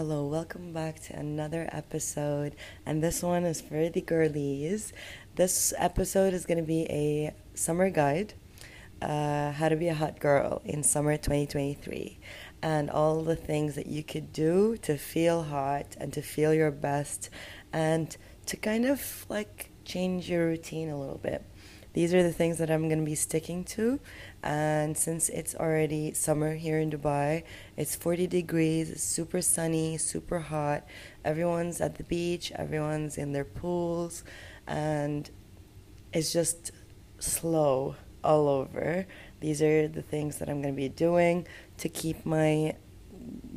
hello. Welcome back to another episode. And this one is for the girlies. This episode is going to be a summer guide uh, how to be a hot girl in summer 2023 and all the things that you could do to feel hot and to feel your best and to kind of like change your routine a little bit. These are the things that I'm going to be sticking to. And since it's already summer here in Dubai, it's 40 degrees, super sunny, super hot. Everyone's at the beach, everyone's in their pools, and it's just slow all over. These are the things that I'm going to be doing to keep my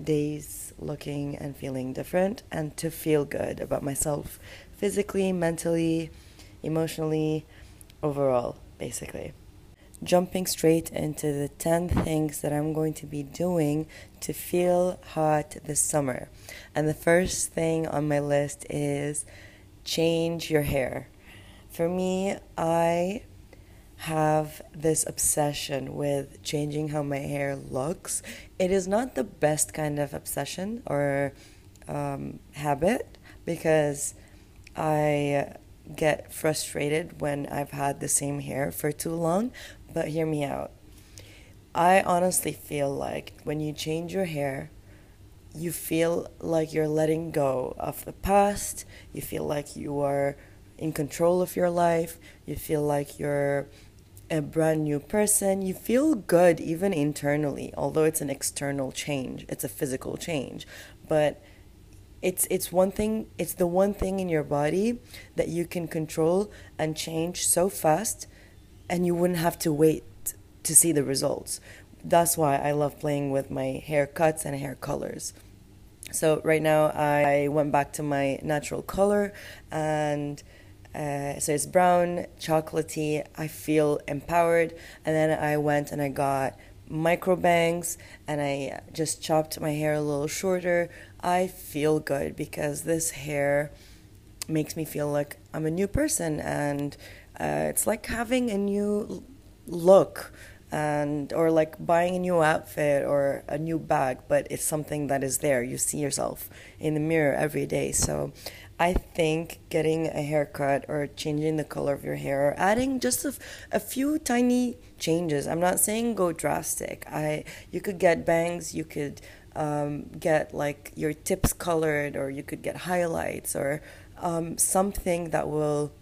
days looking and feeling different and to feel good about myself physically, mentally, emotionally overall, basically. Jumping straight into the 10 things that I'm going to be doing to feel hot this summer. And the first thing on my list is change your hair. For me, I have this obsession with changing how my hair looks. It is not the best kind of obsession or um, habit because I get frustrated when I've had the same hair for too long, but hear me out. I honestly feel like when you change your hair, you feel like you're letting go of the past, you feel like you are in control of your life, you feel like you're a brand new person, you feel good even internally, although it's an external change, it's a physical change. But it's it's one thing it's the one thing in your body that you can control and change so fast and you wouldn't have to wait to see the results. That's why i love playing with my hair cuts and hair colors. So right now i went back to my natural color and uh, so it's brown chocolatey i feel empowered. And then i went and i got micro bangs and I just chopped my hair a little shorter, I feel good because this hair makes me feel like I'm a new person and uh, it's like having a new look and or like buying a new outfit or a new bag but it's something that is there. You see yourself in the mirror every day. So I think getting a haircut or changing the color of your hair or adding just a, a few tiny changes. I'm not saying go drastic. I you could get bangs, you could um, get like your tips colored, or you could get highlights or um, something that will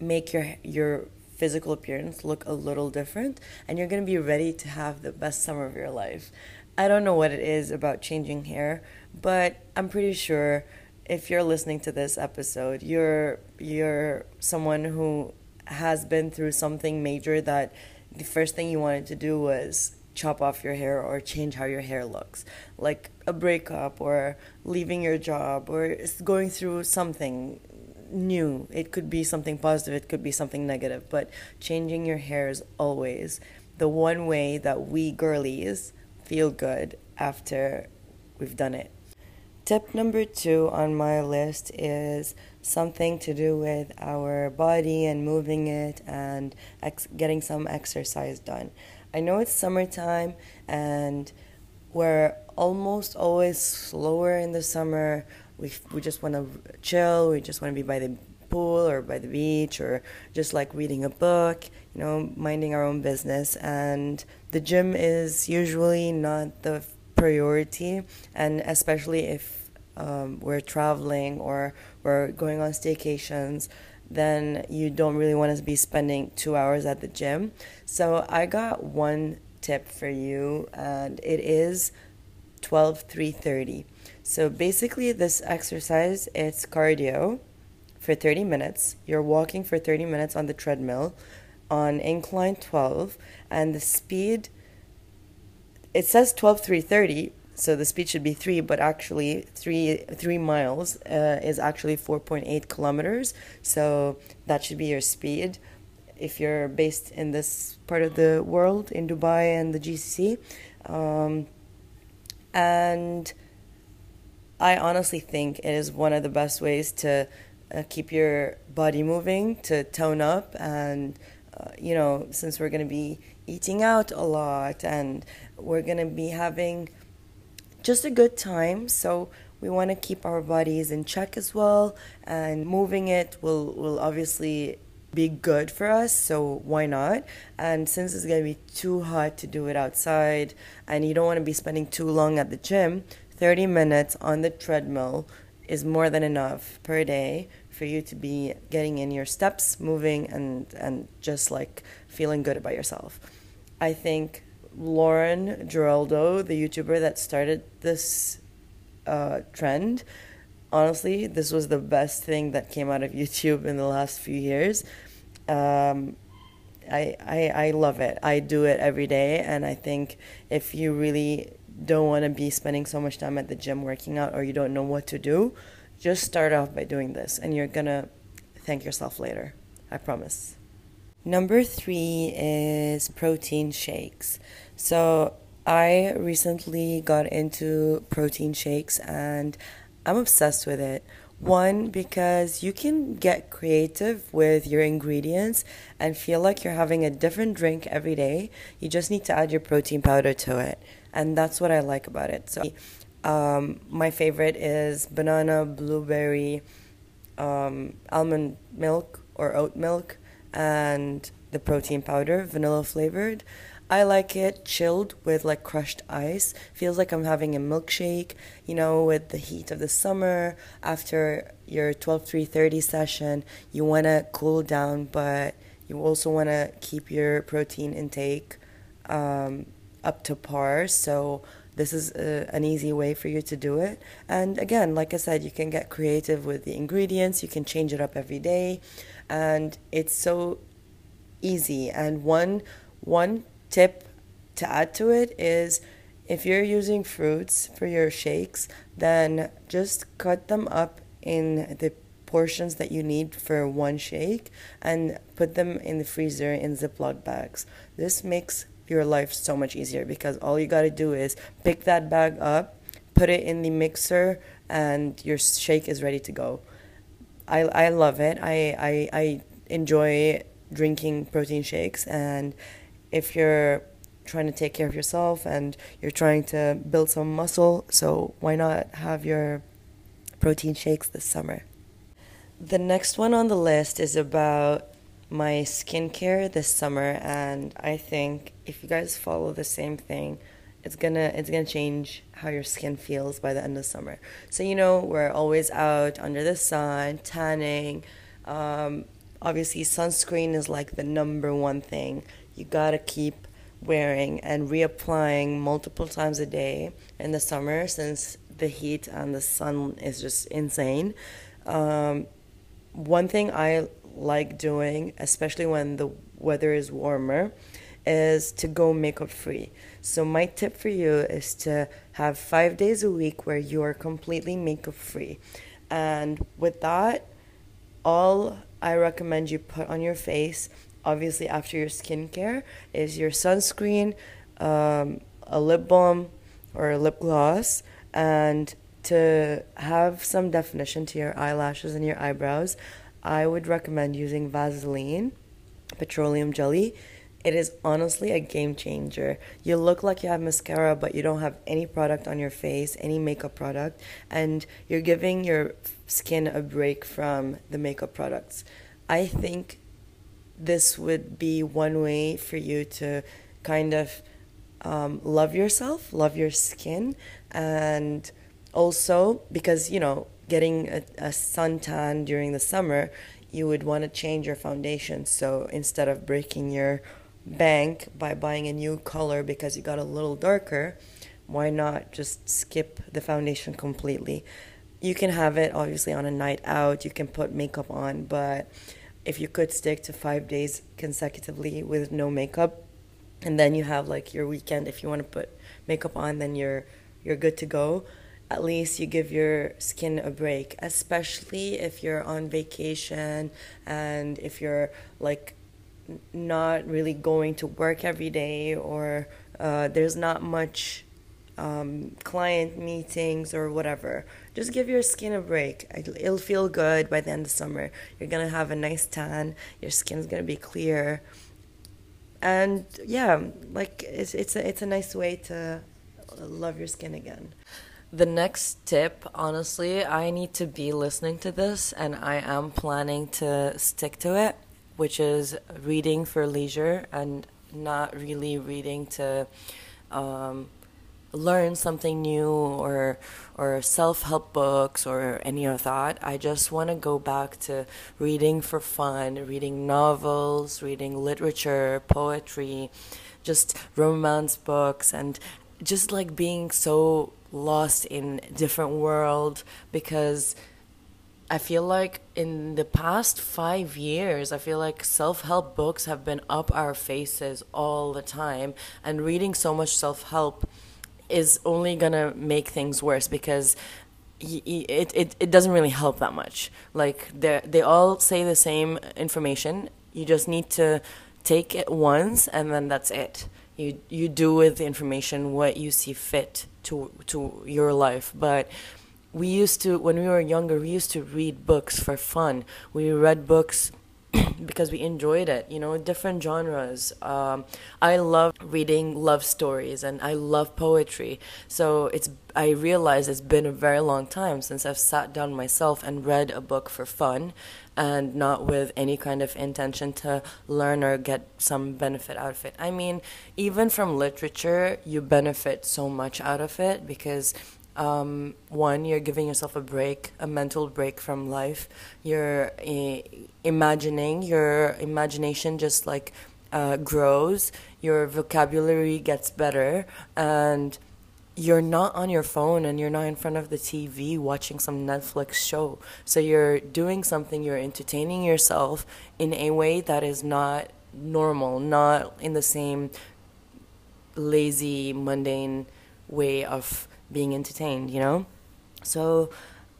make your your physical appearance look a little different, and you're gonna be ready to have the best summer of your life. I don't know what it is about changing hair, but I'm pretty sure if you're listening to this episode, you're you're someone who has been through something major that the first thing you wanted to do was chop off your hair or change how your hair looks, like a breakup or leaving your job or going through something new. It could be something positive, it could be something negative, but changing your hair is always the one way that we girlies feel good after we've done it. Tip number two on my list is something to do with our body and moving it and ex- getting some exercise done. I know it's summertime and we're almost always slower in the summer. We, we just want to chill, we just want to be by the pool or by the beach or just like reading a book, you know, minding our own business. And the gym is usually not the priority, and especially if um, we're traveling or we're going on staycations, then you don't really want to be spending two hours at the gym. So I got one tip for you, and it is 12 330. So basically, this exercise it's cardio for 30 minutes. You're walking for 30 minutes on the treadmill on incline 12, and the speed it says 12 330 so the speed should be 3 but actually 3 3 miles uh, is actually 4.8 kilometers so that should be your speed. If you're based in this part of the world in dubai and the gcc um, and i honestly think it is one of the best ways to uh, keep your body moving to tone up and uh, you know since we're going to be eating out a lot and we're going to be having just a good time. So we want to keep our bodies in check as well, and moving it will will obviously be good for us. So why not? And since it's gonna be too hot to do it outside, and you don't want to be spending too long at the gym, thirty minutes on the treadmill is more than enough per day for you to be getting in your steps, moving, and and just like feeling good about yourself. I think Lauren Giraldo, the YouTuber that started this uh, trend, honestly, this was the best thing that came out of YouTube in the last few years. Um, I, I, I love it. I do it every day, and I think if you really don't want to be spending so much time at the gym working out or you don't know what to do, just start off by doing this, and you're gonna thank yourself later. I promise. Number three is protein shakes. So I recently got into protein shakes and I'm obsessed with it. One, because you can get creative with your ingredients and feel like you're having a different drink every day. You just need to add your protein powder to it. And that's what I like about it. So, um, my favorite is banana, blueberry, um, almond milk or oat milk, and the protein powder, vanilla flavored. I like it chilled with like crushed ice. Feels like I'm having a milkshake, you know, with the heat of the summer. After your 12 3:30 session, you want to cool down, but you also want to keep your protein intake um, up to par. So this is a, an easy way for you to do it. And again, like I said, you can get creative with the ingredients. You can change it up every day, and it's so easy. And one one tip to add to it is if you're using fruits for your shakes, then just cut them up in the portions that you need for one shake and put them in the freezer in Ziploc bags. This makes your life so much easier because all you got to do is pick that bag up, put it in the mixer, and your shake is ready to go. I, I love it. I, I, I enjoy drinking protein shakes and if you're trying to take care of yourself and you're trying to build some muscle, so why not have your protein shakes this summer? The next one on the list is about my skincare this summer, and I think if you guys follow the same thing, it's gonna it's gonna change how your skin feels by the end of summer. So you know we're always out under the sun, tanning. Um, obviously, sunscreen is like the number one thing you gotta keep wearing and reapplying multiple times a day in the summer since the heat and the sun is just insane. Um, one thing I like doing, especially when the weather is warmer, is to go makeup free. So, my tip for you is to have five days a week where you are completely makeup free. And with that, all I recommend you put on your face obviously after your skincare is your sunscreen, um, a lip balm or a lip gloss, and to have some definition to your eyelashes and your eyebrows, I would recommend using Vaseline petroleum jelly. It is honestly a game changer. You look like you have mascara, but you don't have any product on your face, any makeup product, and you're giving your skin a break from the makeup products. I think this would be one way for you to kind of um, love yourself, love your skin, and also because you know getting a, a suntan during the summer, you would want to change your foundation. So instead of breaking your bank by buying a new color because you got a little darker, why not just skip the foundation completely? You can have it obviously on a night out, you can put makeup on, but if you could stick to five days consecutively with no makeup and then you have like your weekend if you want to put makeup on then you're you're good to go at least you give your skin a break especially if you're on vacation and if you're like not really going to work every day or uh, there's not much um, client meetings or whatever. Just give your skin a break. It'll feel good by the end of summer. You're gonna have a nice tan. Your skin's gonna be clear, and yeah, like it's it's a it's a nice way to love your skin again. The next tip, honestly, I need to be listening to this and I am planning to stick to it, which is reading for leisure and not really reading to um, learn something new or or self-help books or any of that. I just want to go back to reading for fun, reading novels, reading literature, poetry, just romance books and just like being so lost in different world because I feel like in the past five years, I feel like self help books have been up our faces all the time, and reading so much self help is only gonna make things worse because it, it, it doesn't really help that much. Like they they all say the same information. You just need to take it once, and then that's it. You you do with the information what you see fit to to your life, but we used to when we were younger we used to read books for fun. We read books because we enjoyed it you know different genres. Um, i love reading love stories and i love poetry. So it's i realize it's been a very long time since i've sat down myself and read a book for fun and not with any kind of intention to learn or get some benefit out of it. I mean even from literature you benefit so much out of it because um, one, you're giving yourself a break, a mental break from life. You're uh, imagining, your imagination just like uh, grows, your vocabulary gets better, and you're not on your phone and you're not in front of the TV watching some Netflix show. So you're doing something, you're entertaining yourself in a way that is not normal, not in the same lazy, mundane way of being entertained, you know? So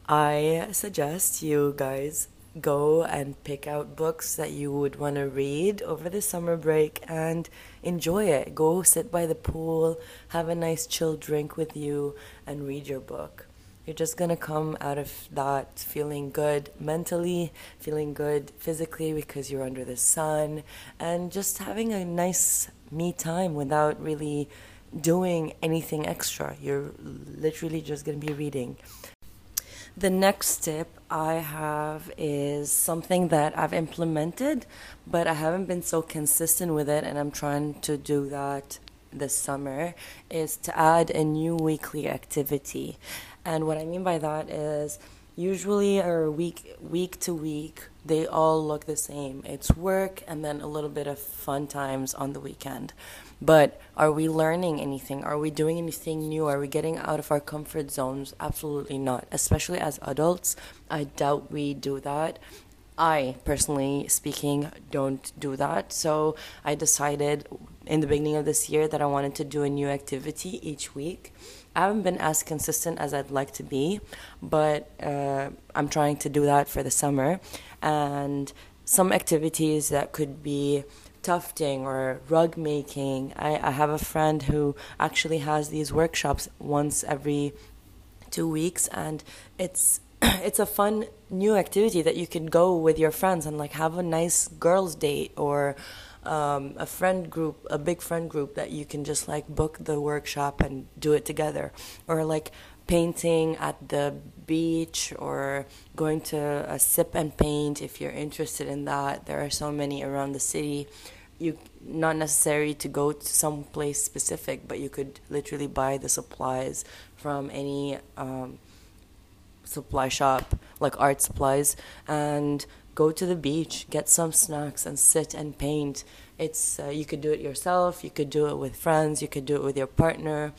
I suggest you guys go and pick out books that you would want to read over the summer break and enjoy it. Go sit by the pool, have a nice chill drink with you, and read your book. You're just gonna come out of that feeling good mentally, feeling good physically because you're under the sun, and just having a nice me time without really doing anything extra. You're literally just going to be reading. The next tip I have is something that I've implemented, but I haven't been so consistent with it, and I'm trying to do that this summer is to add a new weekly activity. And what I mean by that is usually or week week to week they all look the same. It's work and then a little bit of fun times on the weekend. But are we learning anything? Are we doing anything new? Are we getting out of our comfort zones? Absolutely not. Especially as adults, I doubt we do that. I personally speaking don't do that. So I decided in the beginning of this year that I wanted to do a new activity each week. I haven't been as consistent as I'd like to be, but uh, I'm trying to do that for the summer. And some activities that could be tufting or rug making. I, I have a friend who actually has these workshops once every two weeks, and it's it's a fun new activity that you can go with your friends and like have a nice girls' date or um, a friend group, a big friend group that you can just like book the workshop and do it together, or like painting at the beach or going to a sip and paint if you're interested in that. There are so many around the city. You not necessary to go to some place specific, but you could literally buy the supplies from any um, supply shop, like art supplies, and go to the beach, get some snacks, and sit and paint. It's uh, you could do it yourself, you could do it with friends, you could do it with your partner.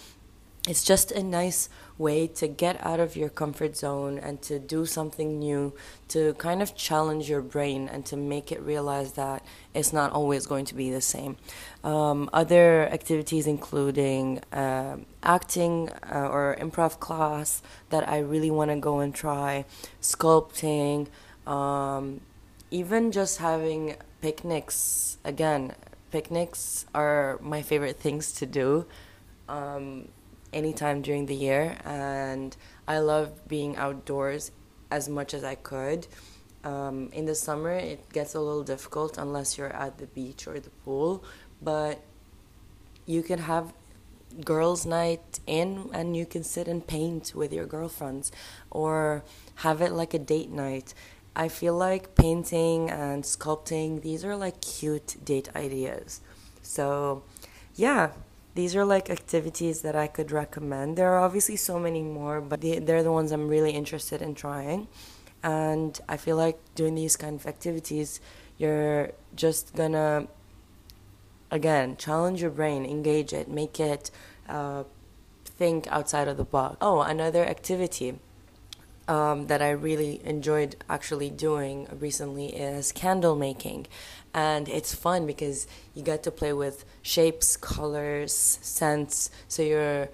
It's just a nice way to get out of your comfort zone and to do something new, to kind of challenge your brain and to make it realize that it's not always going to be the same. Um, other activities including uh, acting uh, or improv class that I really want to go and try, sculpting, um, even just having picnics. Again, picnics are my favorite things to do. Um, anytime during the year, and I love being outdoors as much as I could. Um, in the summer, it gets a little difficult unless you're at the beach or the pool, but you can have girls' night in and you can sit and paint with your girlfriends or have it like a date night. I feel like painting and sculpting, these are like cute date ideas. So, yeah, these are like activities that I could recommend. There are obviously so many more, but they're the ones I'm really interested in trying. And I feel like doing these kind of activities, you're just gonna, again, challenge your brain, engage it, make it uh, think outside of the box. Oh, another activity um, that I really enjoyed actually doing recently is candle making. And it's fun because you get to play with shapes, colors, scents. So you're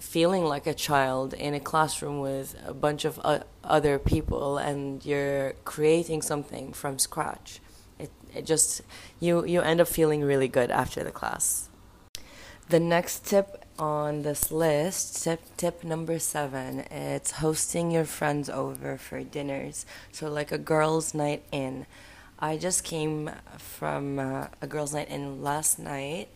feeling like a child in a classroom with a bunch of uh, other people and you're creating something from scratch. It, it just, you, you end up feeling really good after the class. The next tip on this list, tip tip number seven, it's hosting your friends over for dinners. So like a girls' night in. I just came from uh, a girls' night in last night.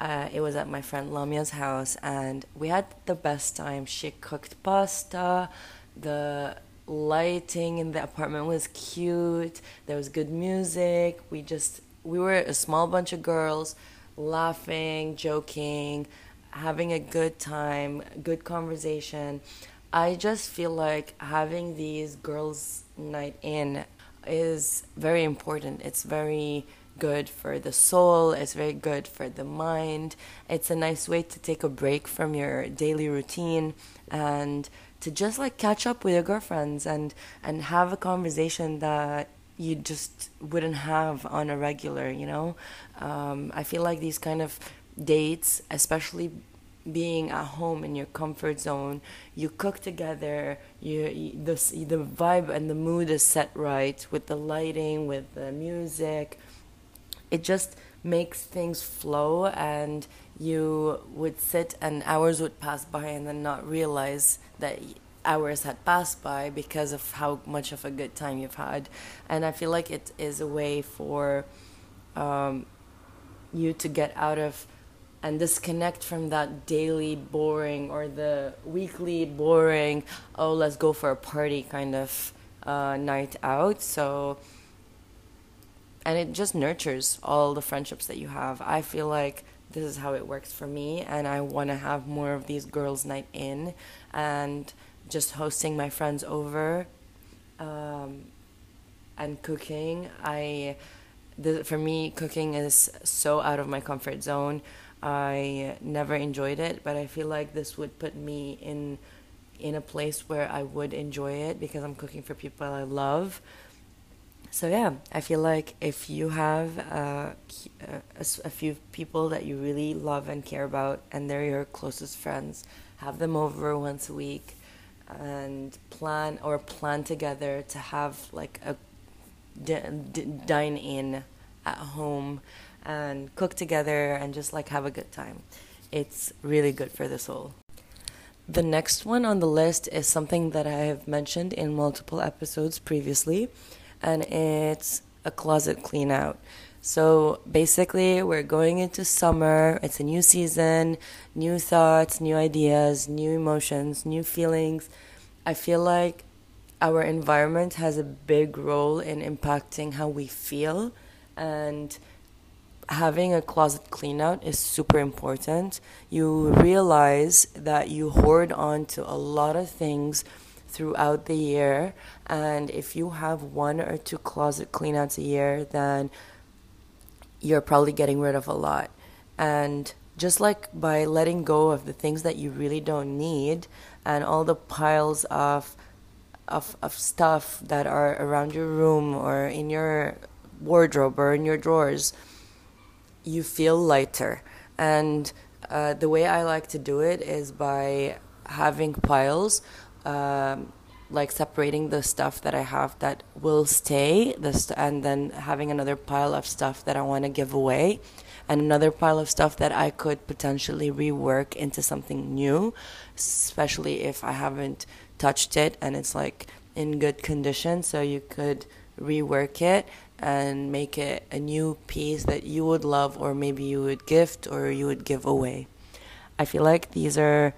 Uh, it was at my friend Lamia's house, and we had the best time. She cooked pasta. The lighting in the apartment was cute. There was good music. We just we were a small bunch of girls, laughing, joking having a good time, good conversation. I just feel like having these girls' night in is very important. It's very good for the soul, it's very good for the mind. It's a nice way to take a break from your daily routine and to just like catch up with your girlfriends and and have a conversation that you just wouldn't have on a regular, you know? Um, I feel like these kind of dates, especially being at home in your comfort zone, you cook together, you, you the, the vibe and the mood is set right with the lighting, with the music. It just makes things flow and you would sit and hours would pass by and then not realize that hours had passed by because of how much of a good time you've had. And I feel like it is a way for um, you to get out of and disconnect from that daily boring or the weekly boring, oh, let's go for a party kind of uh, night out. So, and it just nurtures all the friendships that you have. I feel like this is how it works for me, and I want to have more of these girls' night in and just hosting my friends over um, and cooking. I, the, for me, cooking is so out of my comfort zone. I never enjoyed it, but I feel like this would put me in in a place where I would enjoy it because I'm cooking for people I love. So yeah, I feel like if you have uh, a, a few people that you really love and care about, and they're your closest friends, have them over once a week, and plan or plan together to have like a dine in at home and cook together and just like have a good time. It's really good for the soul. The next one on the list is something that I have mentioned in multiple episodes previously, and it's a closet clean out. So basically, we're going into summer, it's a new season, new thoughts, new ideas, new emotions, new feelings. I feel like our environment has a big role in impacting how we feel and having a closet clean out is super important. You realize that you hoard on to a lot of things throughout the year, and if you have one or two closet cleanouts a year, then you're probably getting rid of a lot. And just like by letting go of the things that you really don't need and all the piles of of of stuff that are around your room or in your wardrobe or in your drawers you feel lighter. And uh, the way I like to do it is by having piles, um, like separating the stuff that I have that will stay, this, and then having another pile of stuff that I want to give away, and another pile of stuff that I could potentially rework into something new, especially if I haven't touched it and it's like in good condition. So you could rework it and make it a new piece that you would love or maybe you would gift or you would give away. I feel like these are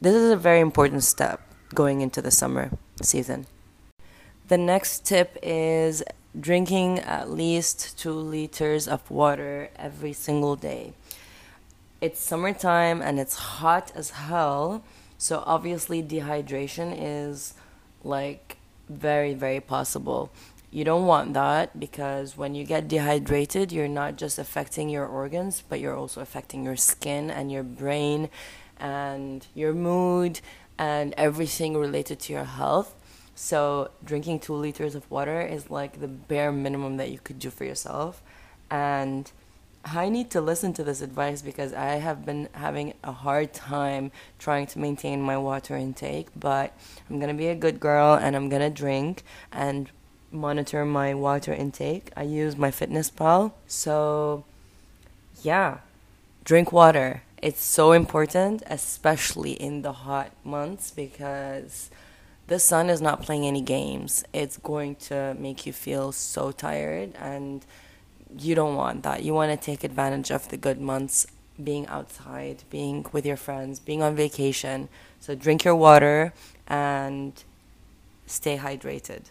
this is a very important step going into the summer season. The next tip is drinking at least 2 liters of water every single day. It's summertime and it's hot as hell, so obviously dehydration is like very very possible. You don't want that because when you get dehydrated, you're not just affecting your organs, but you're also affecting your skin and your brain and your mood and everything related to your health. So, drinking two liters of water is like the bare minimum that you could do for yourself. And I need to listen to this advice because I have been having a hard time trying to maintain my water intake. But I'm gonna be a good girl and I'm gonna drink and monitor my water intake. I use MyFitnessPal. So, yeah, drink water it's so important, especially in the hot months, because the sun is not playing any games. It's going to make you feel so tired, and you don't want that. You want to take advantage of the good months, being outside, being with your friends, being on vacation. So drink your water and stay hydrated.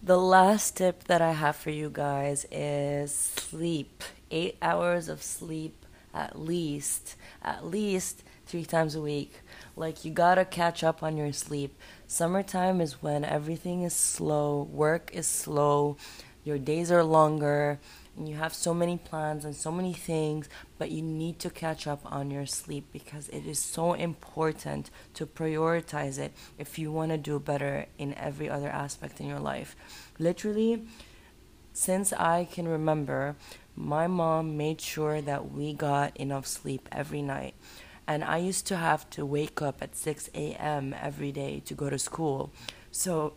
The last tip that I have for you guys is sleep. Eight hours of sleep at least at least three times a week. Like, you gotta catch up on your sleep. Summertime is when everything is slow, work is slow, your days are longer, and you have so many plans and so many things, but you need to catch up on your sleep because it is so important to prioritize it if you want to do better in every other aspect in your life. Literally, since I can remember, my mom made sure that we got enough sleep every night. And I used to have to wake up at 6 a.m. every day to go to school. So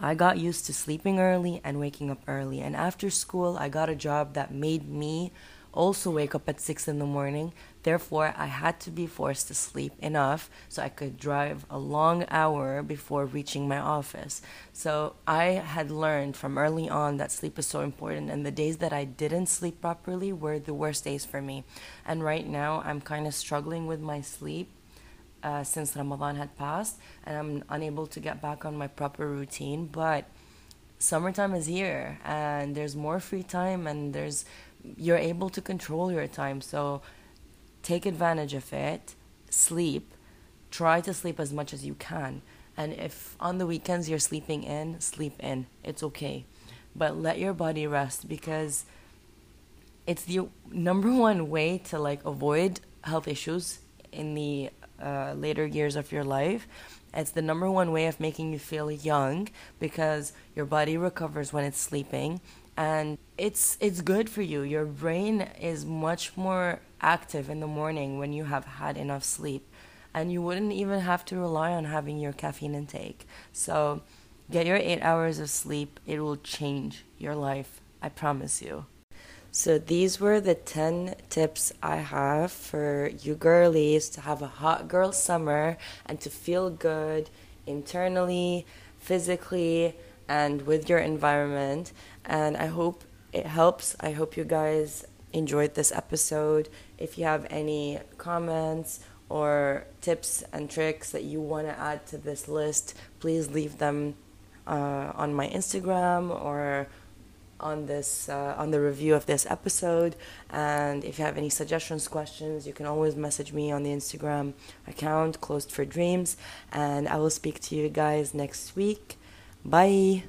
I got used to sleeping early and waking up early. And after school, I got a job that made me also wake up at 6 in the morning. Therefore, I had to be forced to sleep enough so I could drive a long hour before reaching my office. So, I had learned from early on that sleep is so important, and the days that I didn't sleep properly were the worst days for me. And right now, I'm kind of struggling with my sleep. Uh, since Ramadan had passed, and I'm unable to get back on my proper routine. But summertime is here, and there's more free time, and there's you're able to control your time. So take advantage of it, sleep, try to sleep as much as you can. And if on the weekends you're sleeping in, sleep in. It's okay. But let your body rest because it's the number one way to like avoid health issues in the uh, later years of your life. It's the number one way of making you feel young because your body recovers when it's sleeping and it's it's good for you. Your brain is much more active in the morning when you have had enough sleep and you wouldn't even have to rely on having your caffeine intake. So get your 8 hours of sleep. It will change your life i promise you so these were the 10 tips I have for you girlies to have a hot girl summer and to feel good internally, physically, and with your environment. And I hope it helps. I hope you guys enjoyed this episode. If you have any comments or tips and tricks that you want to add to this list, please leave them uh, on my Instagram or on this uh, on the review of this episode. And if you have any suggestions questions you can always message me on the instagram account closed for dreams. And i will speak to you guys next week. Bye.